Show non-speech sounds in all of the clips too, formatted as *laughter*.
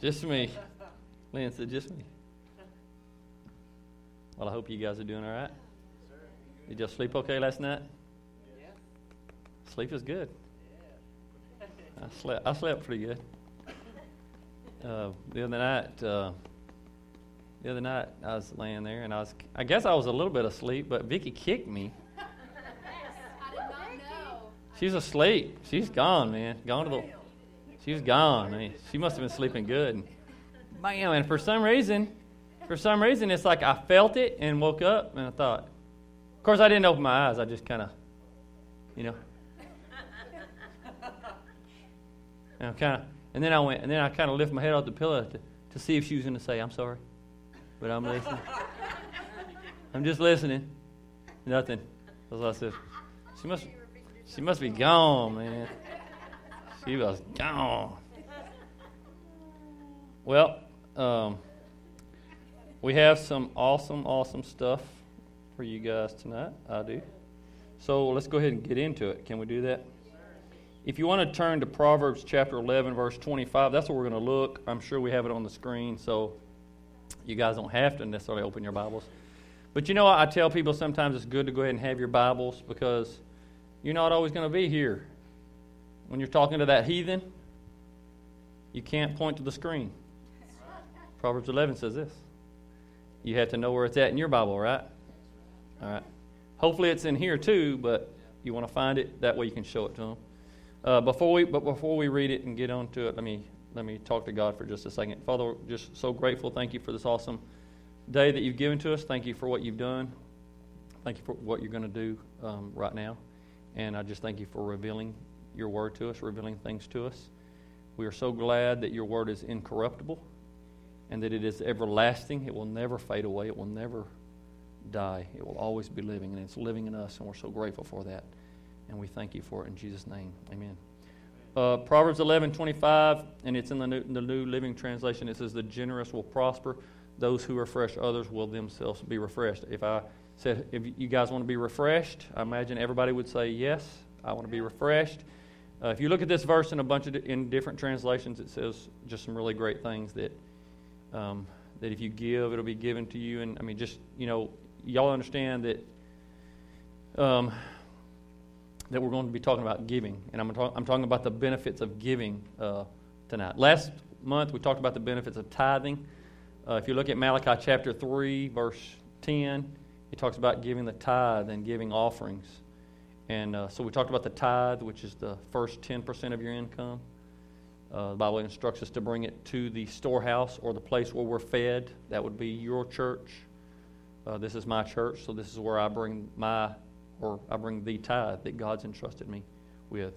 Just me. Lynn said, just me. Well, I hope you guys are doing all right. Did y'all sleep okay last night? Sleep is good. I slept. I slept pretty good. Uh, the other night, uh, the other night, I was laying there, and I was. I guess I was a little bit asleep, but Vicky kicked me. She's asleep. She's gone, man. Gone to the. She's gone. I mean, she must have been sleeping good. And bam! And for some reason, for some reason, it's like I felt it and woke up, and I thought. Of course, I didn't open my eyes. I just kind of, you know. And kind of, and then I went, and then I kind of lifted my head off the pillow to, to see if she was going to say, "I'm sorry," but I'm listening. I'm just listening. Nothing. That's what I said. She must. She must be gone, man. She was gone. Well, um, we have some awesome, awesome stuff for you guys tonight. I do. So let's go ahead and get into it. Can we do that? If you want to turn to Proverbs chapter 11, verse 25, that's where we're going to look. I'm sure we have it on the screen, so you guys don't have to necessarily open your Bibles. But you know, I tell people sometimes it's good to go ahead and have your Bibles because you're not always going to be here. When you're talking to that heathen, you can't point to the screen. Proverbs 11 says this. You have to know where it's at in your Bible, right? All right. Hopefully it's in here too, but you want to find it. That way you can show it to them. Uh, before we, but before we read it and get on to it, let me let me talk to God for just a second. Father, just so grateful. Thank you for this awesome day that you've given to us. Thank you for what you've done. Thank you for what you're going to do um, right now. And I just thank you for revealing your word to us, revealing things to us. We are so glad that your word is incorruptible and that it is everlasting. It will never fade away, it will never die. It will always be living, and it's living in us, and we're so grateful for that. And we thank you for it in Jesus' name. Amen. Uh, Proverbs 11, 25, and it's in the new, the new Living Translation. It says, The generous will prosper. Those who refresh others will themselves be refreshed. If I said, if you guys want to be refreshed, I imagine everybody would say, yes, I want to be refreshed. Uh, if you look at this verse in a bunch of in different translations, it says just some really great things that um, that if you give, it'll be given to you. And I mean, just you know, y'all understand that um, that we're going to be talking about giving, and I'm talk, I'm talking about the benefits of giving uh, tonight. Last month we talked about the benefits of tithing. Uh, if you look at Malachi chapter three, verse ten he talks about giving the tithe and giving offerings. And uh, so we talked about the tithe, which is the first 10% of your income. Uh, the Bible instructs us to bring it to the storehouse or the place where we're fed. That would be your church. Uh, this is my church, so this is where I bring my, or I bring the tithe that God's entrusted me with.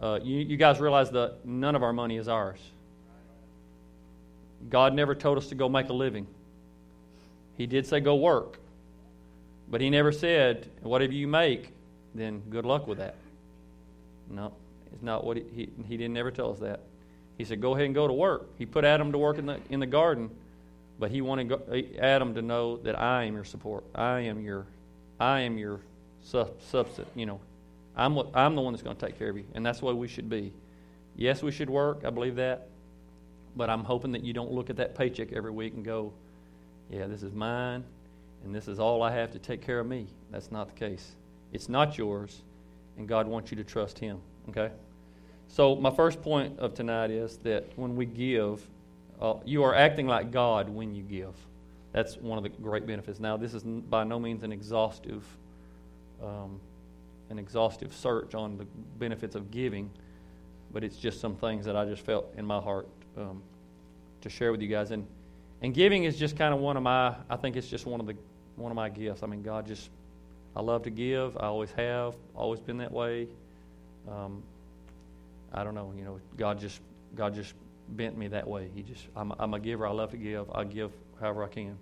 Uh, you, you guys realize that none of our money is ours. God never told us to go make a living. He did say go work. But he never said, whatever you make, then good luck with that. No, it's not what he, he, he didn't ever tell us that. He said, go ahead and go to work. He put Adam to work in the, in the garden, but he wanted Adam to know that I am your support. I am your, I am your sub, substance, You know, I'm, what, I'm the one that's going to take care of you. And that's the way we should be. Yes, we should work. I believe that. But I'm hoping that you don't look at that paycheck every week and go, yeah, this is mine and this is all I have to take care of me. That's not the case. It's not yours, and God wants you to trust Him. Okay? So, my first point of tonight is that when we give, uh, you are acting like God when you give. That's one of the great benefits. Now, this is by no means an exhaustive, um, an exhaustive search on the benefits of giving, but it's just some things that I just felt in my heart um, to share with you guys. And and giving is just kind of one of my. I think it's just one of the one of my gifts. I mean, God just, I love to give. I always have, always been that way. Um, I don't know, you know, God just, God just bent me that way. He just, I'm, I'm a giver. I love to give. I give however I can.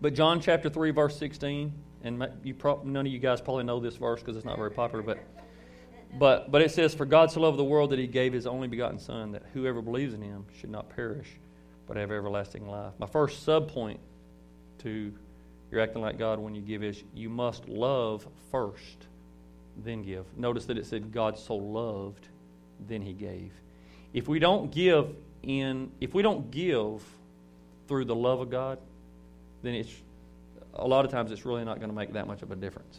But John chapter 3, verse 16, and you pro- none of you guys probably know this verse because it's not very popular, but, but, but it says, For God so loved the world that he gave his only begotten Son, that whoever believes in him should not perish, but have everlasting life. My first sub point to you're acting like God when you give is you must love first, then give. Notice that it said God so loved, then he gave. If we don't give in if we don't give through the love of God, then it's a lot of times it's really not going to make that much of a difference.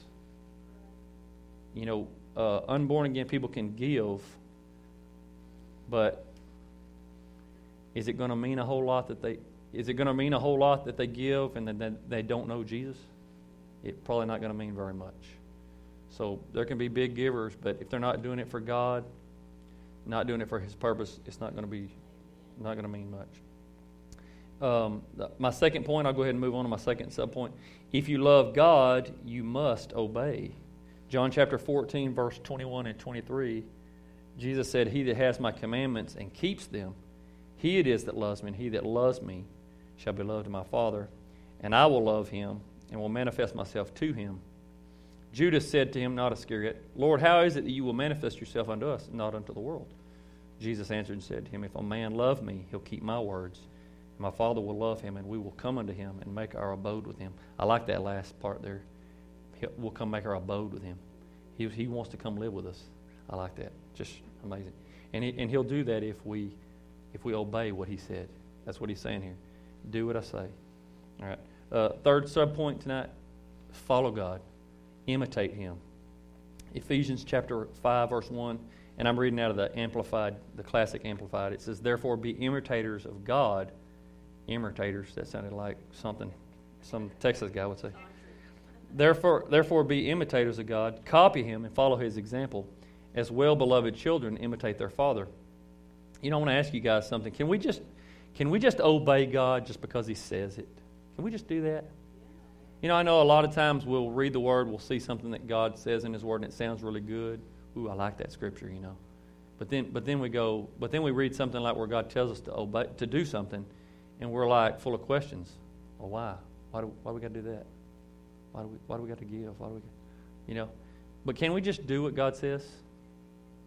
You know, uh, unborn again people can give, but is it going to mean a whole lot that they is it going to mean a whole lot that they give and then they don't know Jesus? It's probably not going to mean very much. So there can be big givers, but if they're not doing it for God, not doing it for His purpose, it's not going to be not going to mean much. Um, my second point, I'll go ahead and move on to my second subpoint. If you love God, you must obey. John chapter 14, verse 21 and 23, Jesus said, He that has my commandments and keeps them, he it is that loves me, and he that loves me shall be loved of my Father, and I will love him and will manifest myself to him. Judas said to him, not Iscariot, Lord, how is it that you will manifest yourself unto us, not unto the world? Jesus answered and said to him, If a man love me, he'll keep my words And my Father will love him, and we will come unto him and make our abode with him. I like that last part there. We'll come make our abode with him. He, he wants to come live with us. I like that. Just amazing. And, he, and he'll do that if we, if we obey what he said. That's what he's saying here. Do what I say. All right. Uh, third subpoint tonight follow God, imitate him. Ephesians chapter 5, verse 1. And I'm reading out of the Amplified, the classic Amplified. It says, Therefore be imitators of God imitators. That sounded like something some Texas guy would say. Therefore, therefore, be imitators of God, copy Him, and follow His example. As well beloved children imitate their father. You know, I want to ask you guys something. Can we just can we just obey God just because He says it? Can we just do that? You know, I know a lot of times we'll read the Word, we'll see something that God says in His Word, and it sounds really good. Ooh, I like that scripture. You know, but then but then we go, but then we read something like where God tells us to obey to do something, and we're like full of questions. Well, why? Why do, why do we got to do that? Why do we, why do we got to give? Why do we, you know? But can we just do what God says?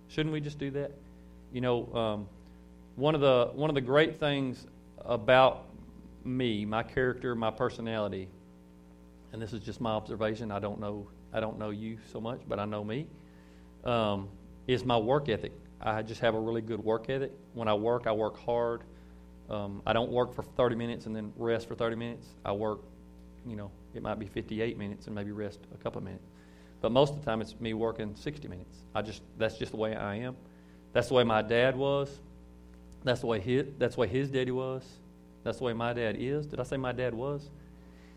Shouldn't we just do that? You know, um, one of the one of the great things about me, my character, my personality, and this is just my observation. I don't know I don't know you so much, but I know me. Um, is my work ethic. I just have a really good work ethic. When I work, I work hard. Um, I don't work for 30 minutes and then rest for 30 minutes. I work, you know, it might be 58 minutes and maybe rest a couple of minutes. But most of the time, it's me working 60 minutes. I just that's just the way I am. That's the way my dad was. That's the way his that's the way his daddy was. That's the way my dad is. Did I say my dad was?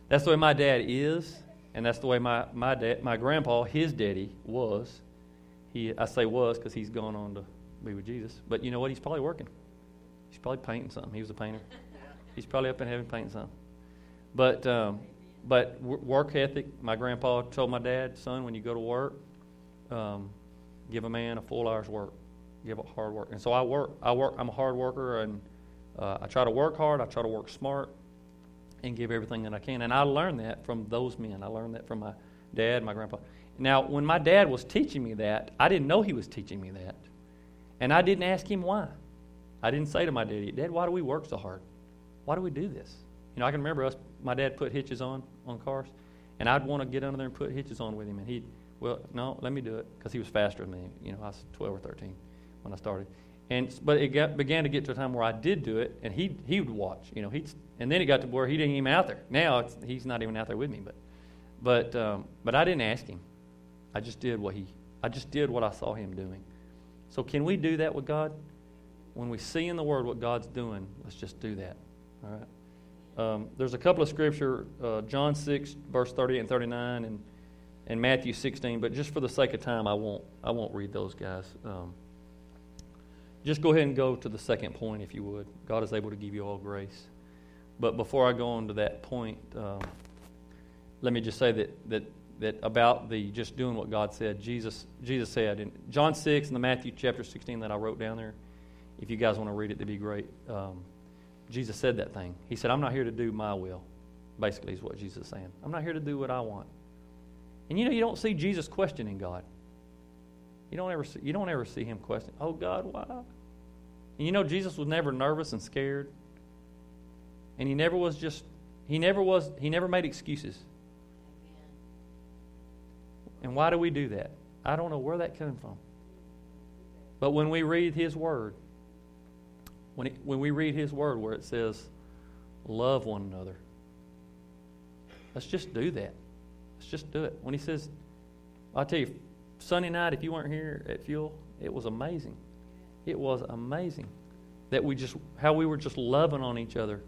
That's the way my dad is, and that's the way my my dad my grandpa his daddy was. He I say was because he's gone on to be with Jesus. But you know what? He's probably working. He's probably painting something. He was a painter. He's probably up in heaven painting something. But um, but work ethic. My grandpa told my dad, son, when you go to work, um, give a man a full hour's work. Give it hard work. And so I work. I work. I'm a hard worker, and uh, I try to work hard. I try to work smart, and give everything that I can. And I learned that from those men. I learned that from my dad, my grandpa. Now, when my dad was teaching me that, I didn't know he was teaching me that, and I didn't ask him why. I didn't say to my daddy, Dad, why do we work so hard? Why do we do this? You know, I can remember us, my dad put hitches on on cars, and I'd want to get under there and put hitches on with him, and he'd, well, no, let me do it, because he was faster than me. You know, I was 12 or 13 when I started. And, but it got, began to get to a time where I did do it, and he he would watch. You know, he'd, and then it got to where he didn't even out there. Now he's not even out there with me, but, but, um, but I didn't ask him. I just did what he, I just did what I saw him doing. So can we do that with God? when we see in the Word what God's doing, let's just do that. All right. Um, there's a couple of scripture, uh, John 6, verse 38 and 39, and, and Matthew 16, but just for the sake of time, I won't, I won't read those guys. Um, just go ahead and go to the second point, if you would. God is able to give you all grace. But before I go on to that point, um, let me just say that, that, that about the just doing what God said. Jesus, Jesus said in John 6 and the Matthew chapter 16 that I wrote down there, if you guys want to read it, to be great. Um, Jesus said that thing. He said, I'm not here to do my will, basically, is what Jesus is saying. I'm not here to do what I want. And you know, you don't see Jesus questioning God. You don't ever see, you don't ever see him question, oh, God, why? And you know, Jesus was never nervous and scared. And he never was just, he never was, he never made excuses. And why do we do that? I don't know where that came from. But when we read his word, When, it, when we read His Word where it says, love one another, let's just do that. Let's just do it. When He says, I'll tell you, Sunday night, if you weren't here at Fuel, it was amazing. It was amazing that we just, how we were just loving on each other.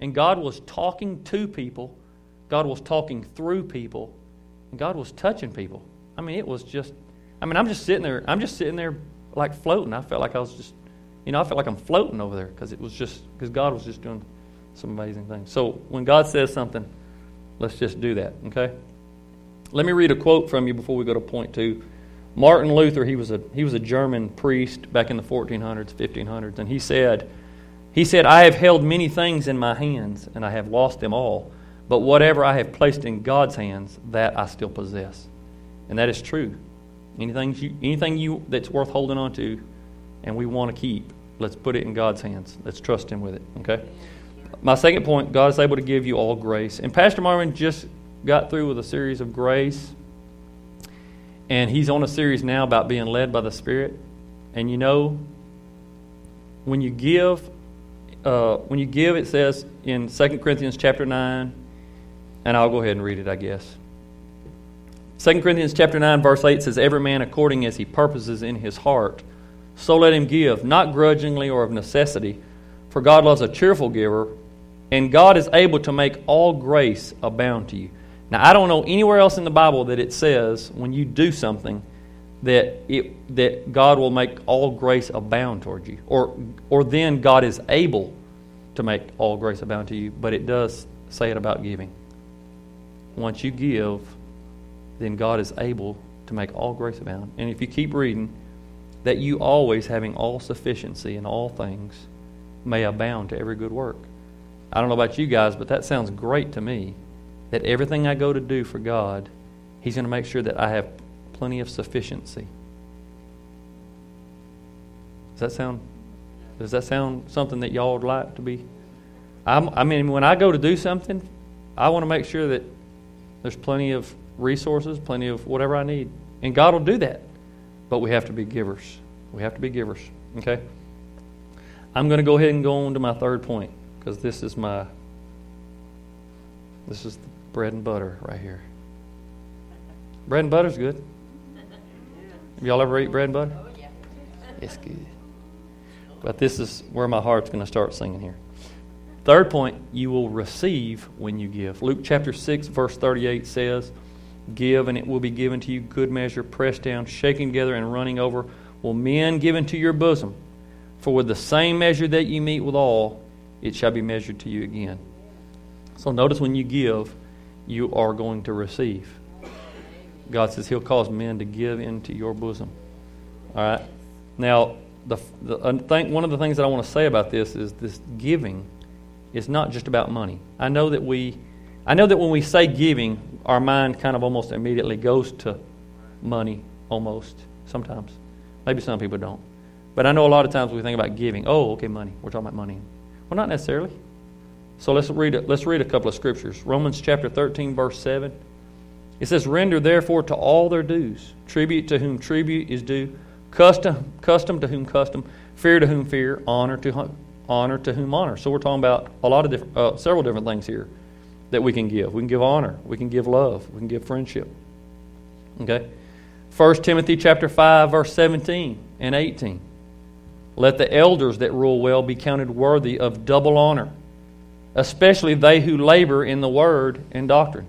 And God was talking to people, God was talking through people, and God was touching people. I mean, it was just, I mean, I'm just sitting there, I'm just sitting there like floating. I felt like I was just, you know, I felt like I'm floating over there because it was just, because God was just doing some amazing things. So when God says something, let's just do that, okay? Let me read a quote from you before we go to point two. Martin Luther, he was a he was a German priest back in the 1400s, 1500s, and he said, he said, "I have held many things in my hands, and I have lost them all, but whatever I have placed in God's hands, that I still possess." And that is true. Anything you, anything you that's worth holding on to, and we want to keep, let's put it in God's hands. Let's trust Him with it. Okay. My second point: God is able to give you all grace. And Pastor Marvin just got through with a series of grace and he's on a series now about being led by the Spirit. And you know, when you give, uh, when you give, it says in 2 Corinthians chapter 9, and I'll go ahead and read it, I guess. 2 Corinthians chapter 9, verse 8 says, Every man according as he purposes in his heart, so let him give, not grudgingly or of necessity, for God loves a cheerful giver, and God is able to make all grace abound to you now, I don't know anywhere else in the Bible that it says when you do something that it, that God will make all grace abound towards you, or or then God is able to make all grace abound to you. But it does say it about giving. Once you give, then God is able to make all grace abound. And if you keep reading, that you always having all sufficiency in all things may abound to every good work. I don't know about you guys, but that sounds great to me that everything I go to do for God, He's going to make sure that I have plenty of sufficiency. Does that sound? Does that sound something that y'all would like to be? I'm, I mean, when I go to do something, I want to make sure that there's plenty of resources, plenty of whatever I need, and God will do that. But we have to be givers. We have to be givers. Okay. I'm going to go ahead and go on to my third point because this is my this is bread and butter right here. Bread and butter's good. Have y'all ever eat bread and butter? Oh, yeah. It's good. But this is where my heart's going to start singing here. Third point, you will receive when you give. Luke chapter 6, verse 38 says, Give, and it will be given to you good measure, pressed down, shaken together, and running over, will men give into your bosom. For with the same measure that you mete with all, it shall be measured to you again. So notice when you give, you are going to receive. God says He'll cause men to give into your bosom. All right. Now, the, the thing, one of the things that I want to say about this is this giving is not just about money. I know that we, I know that when we say giving, our mind kind of almost immediately goes to money, almost sometimes. Maybe some people don't. But I know a lot of times we think about giving. Oh, okay, money. We're talking about money. Well, not necessarily. So let's read, a, let's read a couple of scriptures. Romans chapter 13, verse 7. It says, Render therefore to all their dues, tribute to whom tribute is due, custom, custom to whom custom, fear to whom fear, honor to honor to whom honor. So we're talking about a lot of different, uh, several different things here that we can give. We can give honor. We can give love. We can give friendship. Okay? 1 Timothy chapter 5, verse 17 and 18. Let the elders that rule well be counted worthy of double honor especially they who labor in the word and doctrine.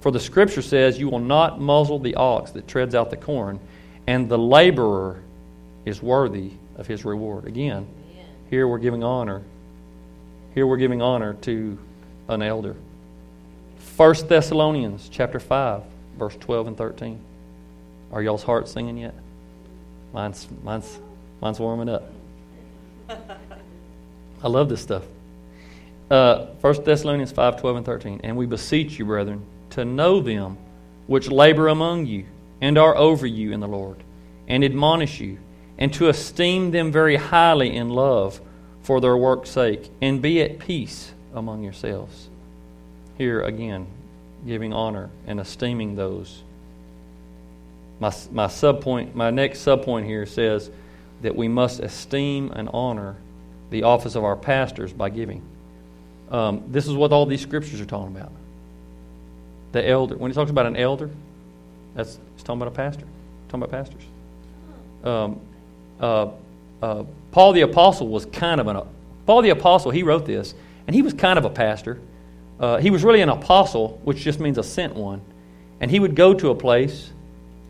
For the scripture says, You will not muzzle the ox that treads out the corn, and the laborer is worthy of his reward. Again, here we're giving honor. Here we're giving honor to an elder. 1 Thessalonians chapter 5, verse 12 and 13. Are y'all's hearts singing yet? Mine's, mine's, mine's warming up. I love this stuff. Uh, 1 Thessalonians 5 12 and 13. And we beseech you, brethren, to know them which labor among you and are over you in the Lord, and admonish you, and to esteem them very highly in love for their work's sake, and be at peace among yourselves. Here again, giving honor and esteeming those. My, my subpoint, my next subpoint here says that we must esteem and honor the office of our pastors by giving. Um, this is what all these scriptures are talking about. The elder, when he talks about an elder, that's he's talking about a pastor. He's talking about pastors. Um, uh, uh, Paul the apostle was kind of an Paul the apostle. He wrote this, and he was kind of a pastor. Uh, he was really an apostle, which just means a sent one. And he would go to a place,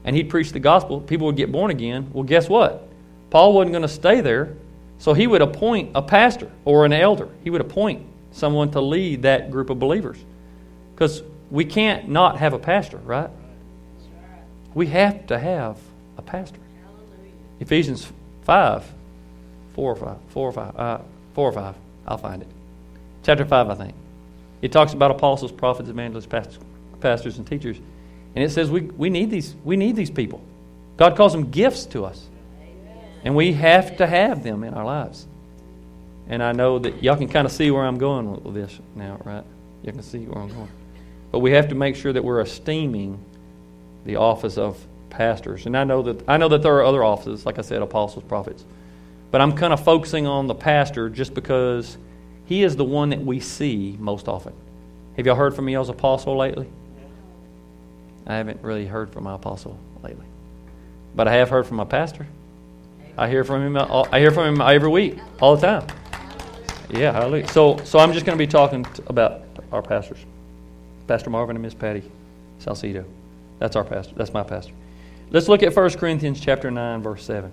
and he'd preach the gospel. People would get born again. Well, guess what? Paul wasn't going to stay there, so he would appoint a pastor or an elder. He would appoint someone to lead that group of believers, because we can't not have a pastor, right? We have to have a pastor. Ephesians 5, 4 or 5, 4 or 5, uh, 4 or 5. I'll find it. Chapter 5, I think. It talks about apostles, prophets, evangelists, pastors, pastors and teachers. And it says we, we, need these, we need these people. God calls them gifts to us. And we have to have them in our lives. And I know that y'all can kind of see where I'm going with this now, right? You can see where I'm going. But we have to make sure that we're esteeming the office of pastors. And I know that I know that there are other offices, like I said, apostles, prophets. But I'm kind of focusing on the pastor just because he is the one that we see most often. Have y'all heard from me as apostle lately? I haven't really heard from my apostle lately. But I have heard from my pastor. I hear from him uh, I hear from him every week, all the time. Yeah, hallelujah. So so I'm just going to be talking about our pastors. Pastor Marvin and Miss Patty Salcedo. That's our pastor. That's my pastor. Let's look at 1 Corinthians chapter 9, verse 7.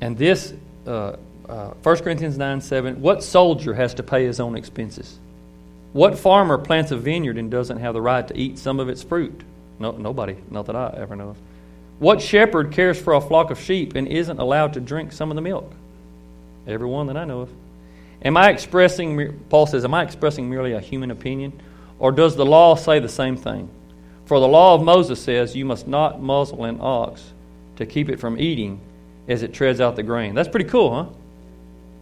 And this, uh, uh, 1 Corinthians 9, 7, what soldier has to pay his own expenses? What farmer plants a vineyard and doesn't have the right to eat some of its fruit? No, nobody, not that I ever know of. What shepherd cares for a flock of sheep and isn't allowed to drink some of the milk? Everyone that I know of. Am I expressing, Paul says, am I expressing merely a human opinion? Or does the law say the same thing? For the law of Moses says, You must not muzzle an ox to keep it from eating as it treads out the grain. That's pretty cool, huh?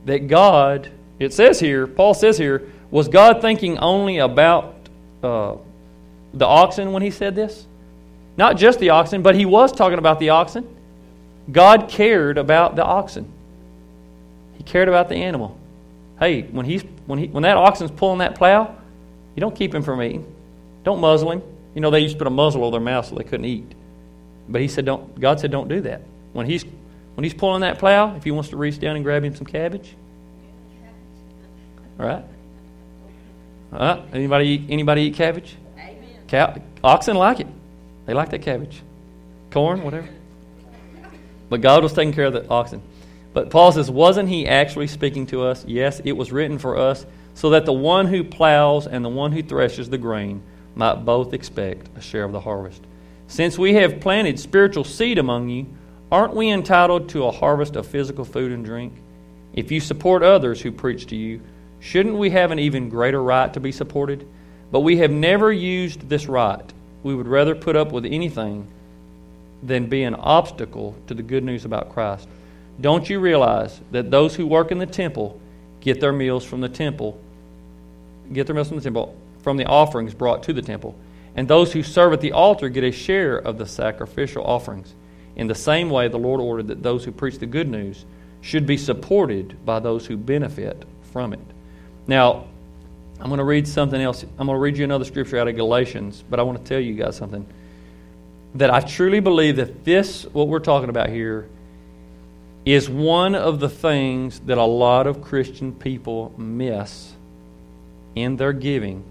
That God, it says here, Paul says here, was God thinking only about uh, the oxen when he said this? Not just the oxen, but he was talking about the oxen. God cared about the oxen. He cared about the animal. Hey, when he's when he when that oxen's pulling that plow, you don't keep him from eating. Don't muzzle him. You know, they used to put a muzzle over their mouth so they couldn't eat. But he said, don't, God said, don't do that. When he's, when he's pulling that plow, if he wants to reach down and grab him some cabbage, all right? Uh, anybody, eat, anybody eat cabbage? Cow, oxen like it. They like that cabbage. Corn, whatever. But God was taking care of the oxen. But Paul says, wasn't he actually speaking to us? Yes, it was written for us so that the one who plows and the one who threshes the grain might both expect a share of the harvest. Since we have planted spiritual seed among you, aren't we entitled to a harvest of physical food and drink? If you support others who preach to you, shouldn't we have an even greater right to be supported? But we have never used this right. We would rather put up with anything than be an obstacle to the good news about Christ. Don't you realize that those who work in the temple get their meals from the temple, get their meals from the temple, from the offerings brought to the temple. And those who serve at the altar get a share of the sacrificial offerings. In the same way, the Lord ordered that those who preach the good news should be supported by those who benefit from it. Now, I'm going to read something else. I'm going to read you another scripture out of Galatians, but I want to tell you guys something. That I truly believe that this, what we're talking about here, is one of the things that a lot of Christian people miss in their giving,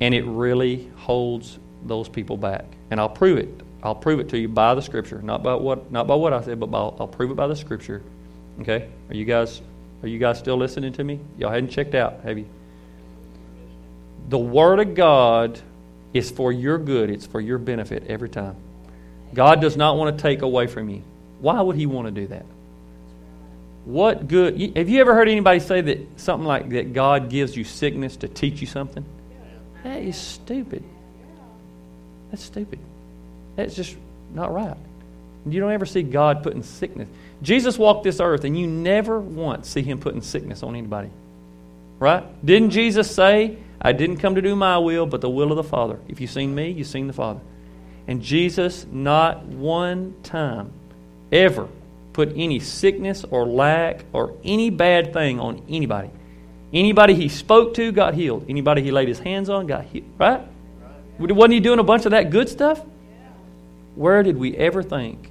and it really holds those people back. And I'll prove it. I'll prove it to you by the Scripture, not by what not by what I said, but by, I'll prove it by the Scripture. Okay? Are you guys are you guys still listening to me? Y'all hadn't checked out, have you? The Word of God is for your good. It's for your benefit every time. God does not want to take away from you. Why would he want to do that? What good? Have you ever heard anybody say that something like that God gives you sickness to teach you something? That is stupid. That's stupid. That's just not right. You don't ever see God putting sickness. Jesus walked this earth, and you never once see him putting sickness on anybody. Right? Didn't Jesus say, I didn't come to do my will, but the will of the Father? If you've seen me, you've seen the Father. And Jesus, not one time ever put any sickness or lack or any bad thing on anybody. Anybody he spoke to got healed. Anybody he laid his hands on got healed. Right? Wasn't he doing a bunch of that good stuff? Where did we ever think?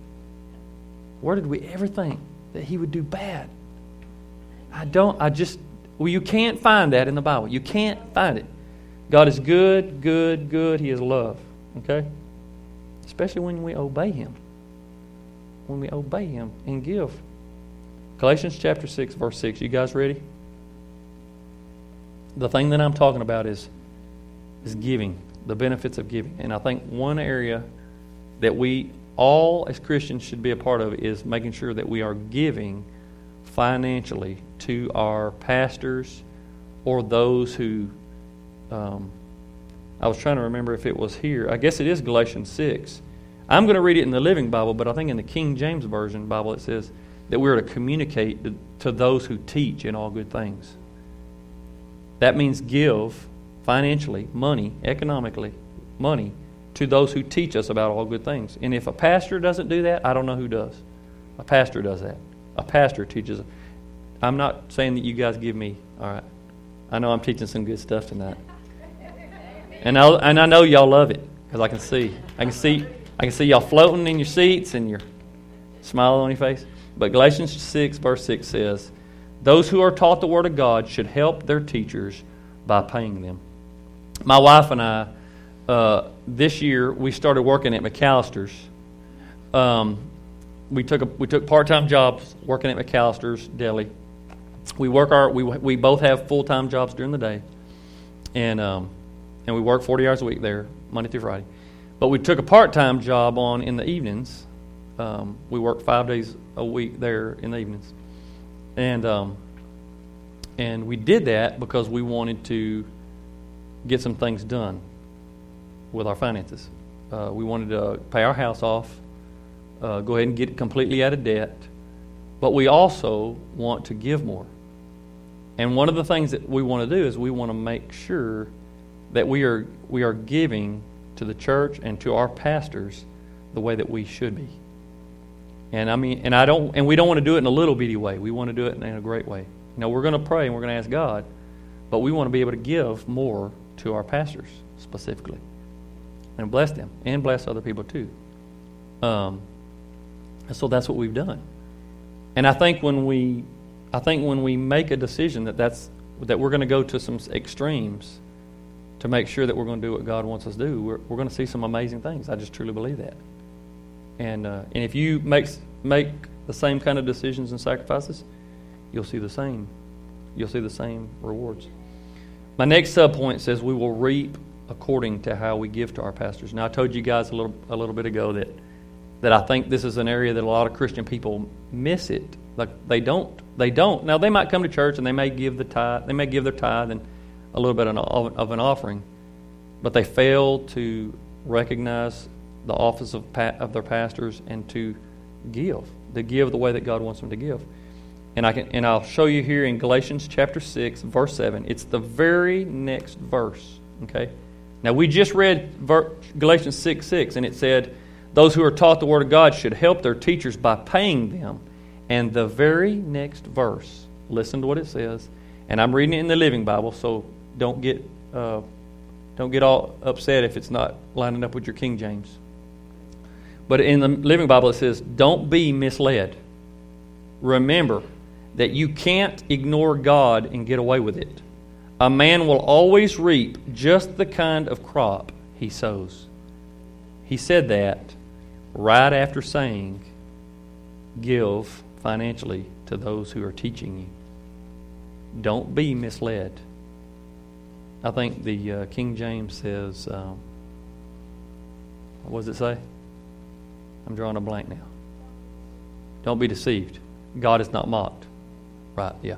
Where did we ever think that he would do bad? I don't, I just, well, you can't find that in the Bible. You can't find it. God is good, good, good. He is love. Okay? Especially when we obey Him. When we obey Him and give. Galatians chapter 6, verse 6. You guys ready? The thing that I'm talking about is, is giving, the benefits of giving. And I think one area that we all as Christians should be a part of is making sure that we are giving financially to our pastors or those who. Um, I was trying to remember if it was here. I guess it is Galatians 6. I'm going to read it in the Living Bible, but I think in the King James Version Bible it says that we're to communicate to those who teach in all good things. That means give financially, money, economically, money to those who teach us about all good things. And if a pastor doesn't do that, I don't know who does. A pastor does that. A pastor teaches. I'm not saying that you guys give me, all right. I know I'm teaching some good stuff tonight. And I, and I know y'all love it because I can see. I can see I can see y'all floating in your seats and your smile on your face. But Galatians 6, verse 6 says, Those who are taught the Word of God should help their teachers by paying them. My wife and I, uh, this year, we started working at McAlister's. Um, we took a, we took part time jobs working at McAlister's Deli. We work our we we both have full time jobs during the day, and um, and we work forty hours a week there Monday through Friday. But we took a part time job on in the evenings. Um, we worked five days a week there in the evenings, and um, and we did that because we wanted to get some things done with our finances. Uh, we wanted to pay our house off uh, go ahead and get it completely out of debt. But we also want to give more. And one of the things that we want to do is we want to make sure that we are, we are giving to the church and to our pastors the way that we should be. And I mean, and I don't, and we don't want to do it in a little bitty way. We want to do it in a great way. You know, we're going to pray and we're going to ask God, but we want to be able to give more to our pastors specifically, and bless them, and bless other people too. Um, and so that's what we've done. And I think when we, I think when we make a decision that that's that we're going to go to some extremes to make sure that we're going to do what God wants us to do, we're, we're going to see some amazing things. I just truly believe that. And uh, and if you make make the same kind of decisions and sacrifices, you'll see the same. You'll see the same rewards. My next sub point says we will reap according to how we give to our pastors. Now I told you guys a little a little bit ago that that I think this is an area that a lot of Christian people miss it. Like they don't, they don't. Now they might come to church and they may give the tithe, they may give their tithe and a little bit of an offering, but they fail to recognize the office of, of their pastors and to give, to give the way that God wants them to give. And I can, and I'll show you here in Galatians chapter six, verse seven. It's the very next verse. Okay. Now we just read Galatians six six, and it said those who are taught the Word of God should help their teachers by paying them. And the very next verse, listen to what it says. And I'm reading it in the Living Bible, so don't get, uh, don't get all upset if it's not lining up with your King James. But in the Living Bible, it says, Don't be misled. Remember that you can't ignore God and get away with it. A man will always reap just the kind of crop he sows. He said that right after saying, give financially to those who are teaching you. Don't be misled. I think the uh, King James says, um, what does it say? I'm drawing a blank now. Don't be deceived. God is not mocked. Right, yeah.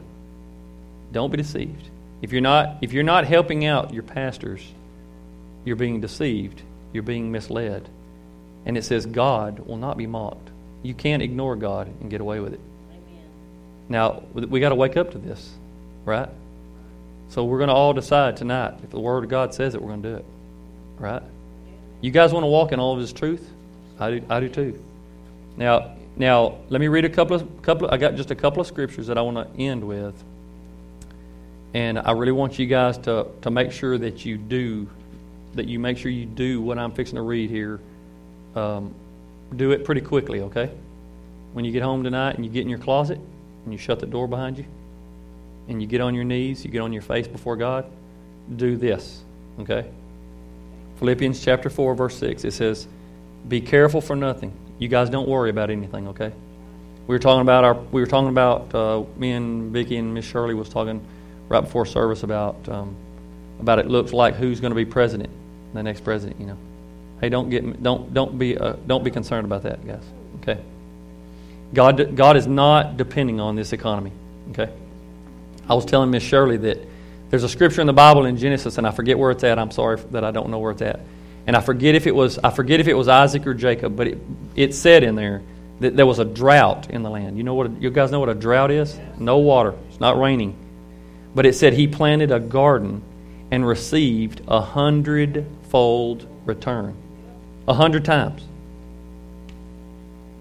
Don't be deceived. If you're not if you're not helping out your pastors, you're being deceived. You're being misled. And it says God will not be mocked. You can't ignore God and get away with it. Amen. Now, we got to wake up to this, right? So we're going to all decide tonight if the Word of God says it, we're going to do it, right? You guys want to walk in all of His truth? I do, I do too. Now, Now, let me read a couple of couple. Of, I got just a couple of scriptures that I want to end with, and I really want you guys to to make sure that you do, that you make sure you do what I'm fixing to read here. Um, do it pretty quickly, okay? When you get home tonight and you get in your closet and you shut the door behind you, and you get on your knees, you get on your face before God, do this, okay? Philippians chapter four, verse six. It says, "Be careful for nothing." You guys don't worry about anything, okay? We were talking about our. We were talking about uh, me and Vicki and Miss Shirley was talking right before service about um, about it looks like who's going to be president, the next president. You know, hey, don't get don't don't be uh, don't be concerned about that, guys. Okay. God God is not depending on this economy. Okay. I was telling Miss Shirley that there's a scripture in the Bible in Genesis, and I forget where it's at. I'm sorry that I don't know where it's at and I forget if it was I forget if it was Isaac or Jacob, but it, it said in there that there was a drought in the land. You know what? You guys know what a drought is? No water. It's not raining. But it said he planted a garden and received a hundredfold return, a hundred times.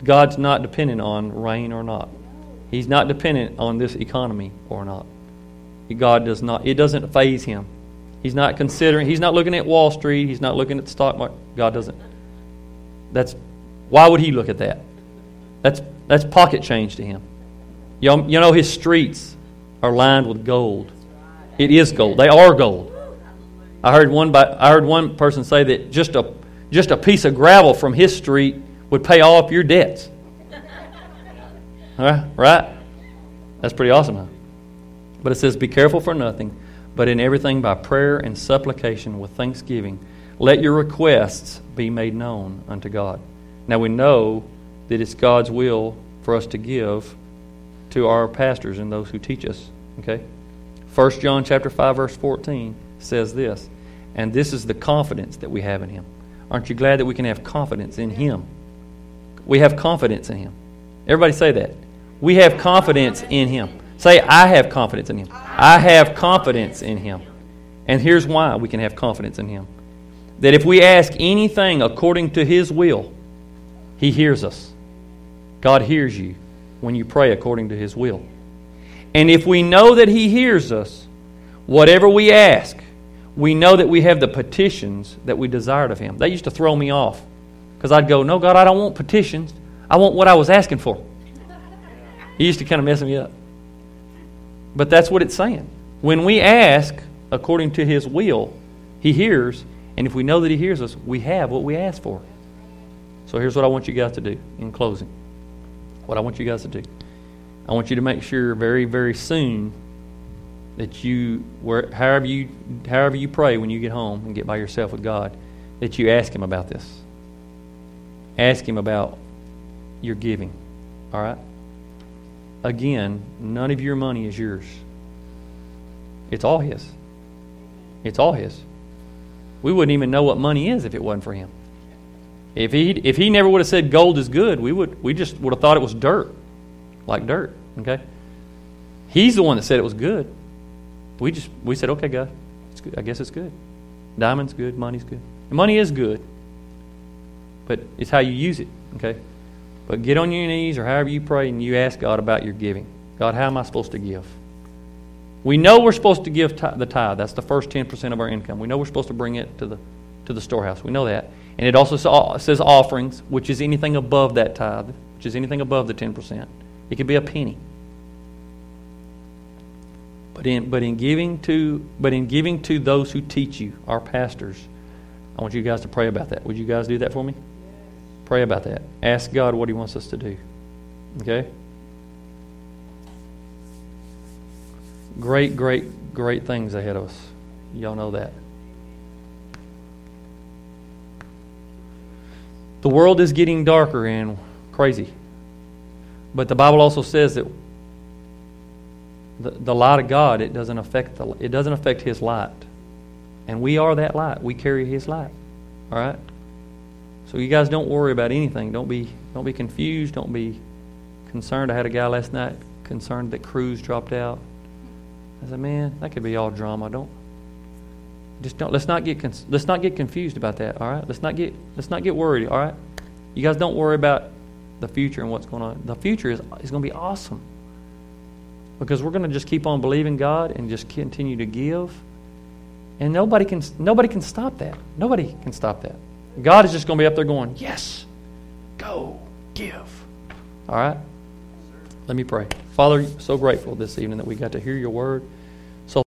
God's not dependent on rain or not. He's not dependent on this economy or not. God does not. It doesn't faze him. He's not considering, he's not looking at Wall Street, he's not looking at the stock market. God doesn't. That's why would he look at that? That's that's pocket change to him. You know, you know his streets are lined with gold. It is gold. They are gold. I heard one by, I heard one person say that just a just a piece of gravel from his street would pay off your debts. *laughs* Right? Right? That's pretty awesome, huh? But it says, Be careful for nothing, but in everything by prayer and supplication with thanksgiving. Let your requests be made known unto God. Now we know that it's God's will for us to give to our pastors and those who teach us. Okay? 1 John chapter 5 verse 14 says this, and this is the confidence that we have in him. Aren't you glad that we can have confidence in him? We have confidence in him. Everybody say that. We have confidence in him. Say, I have confidence in him. I have confidence in him. And here's why we can have confidence in him that if we ask anything according to his will, he hears us. God hears you when you pray according to his will. And if we know that he hears us, whatever we ask, we know that we have the petitions that we desired of him. That used to throw me off because I'd go, No, God, I don't want petitions. I want what I was asking for. He used to kind of mess me up. But that's what it's saying. When we ask according to His will, He hears, and if we know that He hears us, we have what we ask for. So here's what I want you guys to do in closing. What I want you guys to do. I want you to make sure very, very soon that you, where, however you, however you pray when you get home and get by yourself with God, that you ask Him about this. Ask Him about your giving. All right? Again, none of your money is yours. It's all His. It's all His. We wouldn't even know what money is if it wasn't for Him. If he if he never would have said gold is good, we would we just would have thought it was dirt, like dirt. Okay. He's the one that said it was good. We just we said, okay, God, it's good. I guess it's good. Diamond's good. Money's good. money is good, but it's how you use it. Okay. But get on your knees or however you pray and you ask God about your giving. God, how am I supposed to give? We know we're supposed to give the tithe. That's the first 10% of our income. We know we're supposed to bring it to the, to the storehouse. We know that. And it also says offerings, which is anything above that tithe, which is anything above the 10%. It could be a penny. But in, but in giving to but in giving to those who teach you, our pastors, I want you guys to pray about that. Would you guys do that for me? Pray about that. Ask God what He wants us to do. Okay? Great, great, great things ahead of us. Y'all know that. The world is getting darker and crazy. But the Bible also says that the, the light of God, it doesn't affect the, it doesn't affect his light. And we are that light. We carry his light. All right? So you guys don't worry about anything. Don't be don't be confused. Don't be concerned. I had a guy last night concerned that Cruz dropped out. I said, man, that could be all drama. Don't just don't. Let's not get let's not get confused about that. All right. Let's not get let's not get worried. All right. You guys don't worry about the future and what's going on. The future is, is going to be awesome because we're going to just keep on believing God and just continue to give. And nobody can, nobody can stop that. Nobody can stop that. God is just going to be up there going, Yes, go, give. All right? Let me pray. Father, so grateful this evening that we got to hear your word.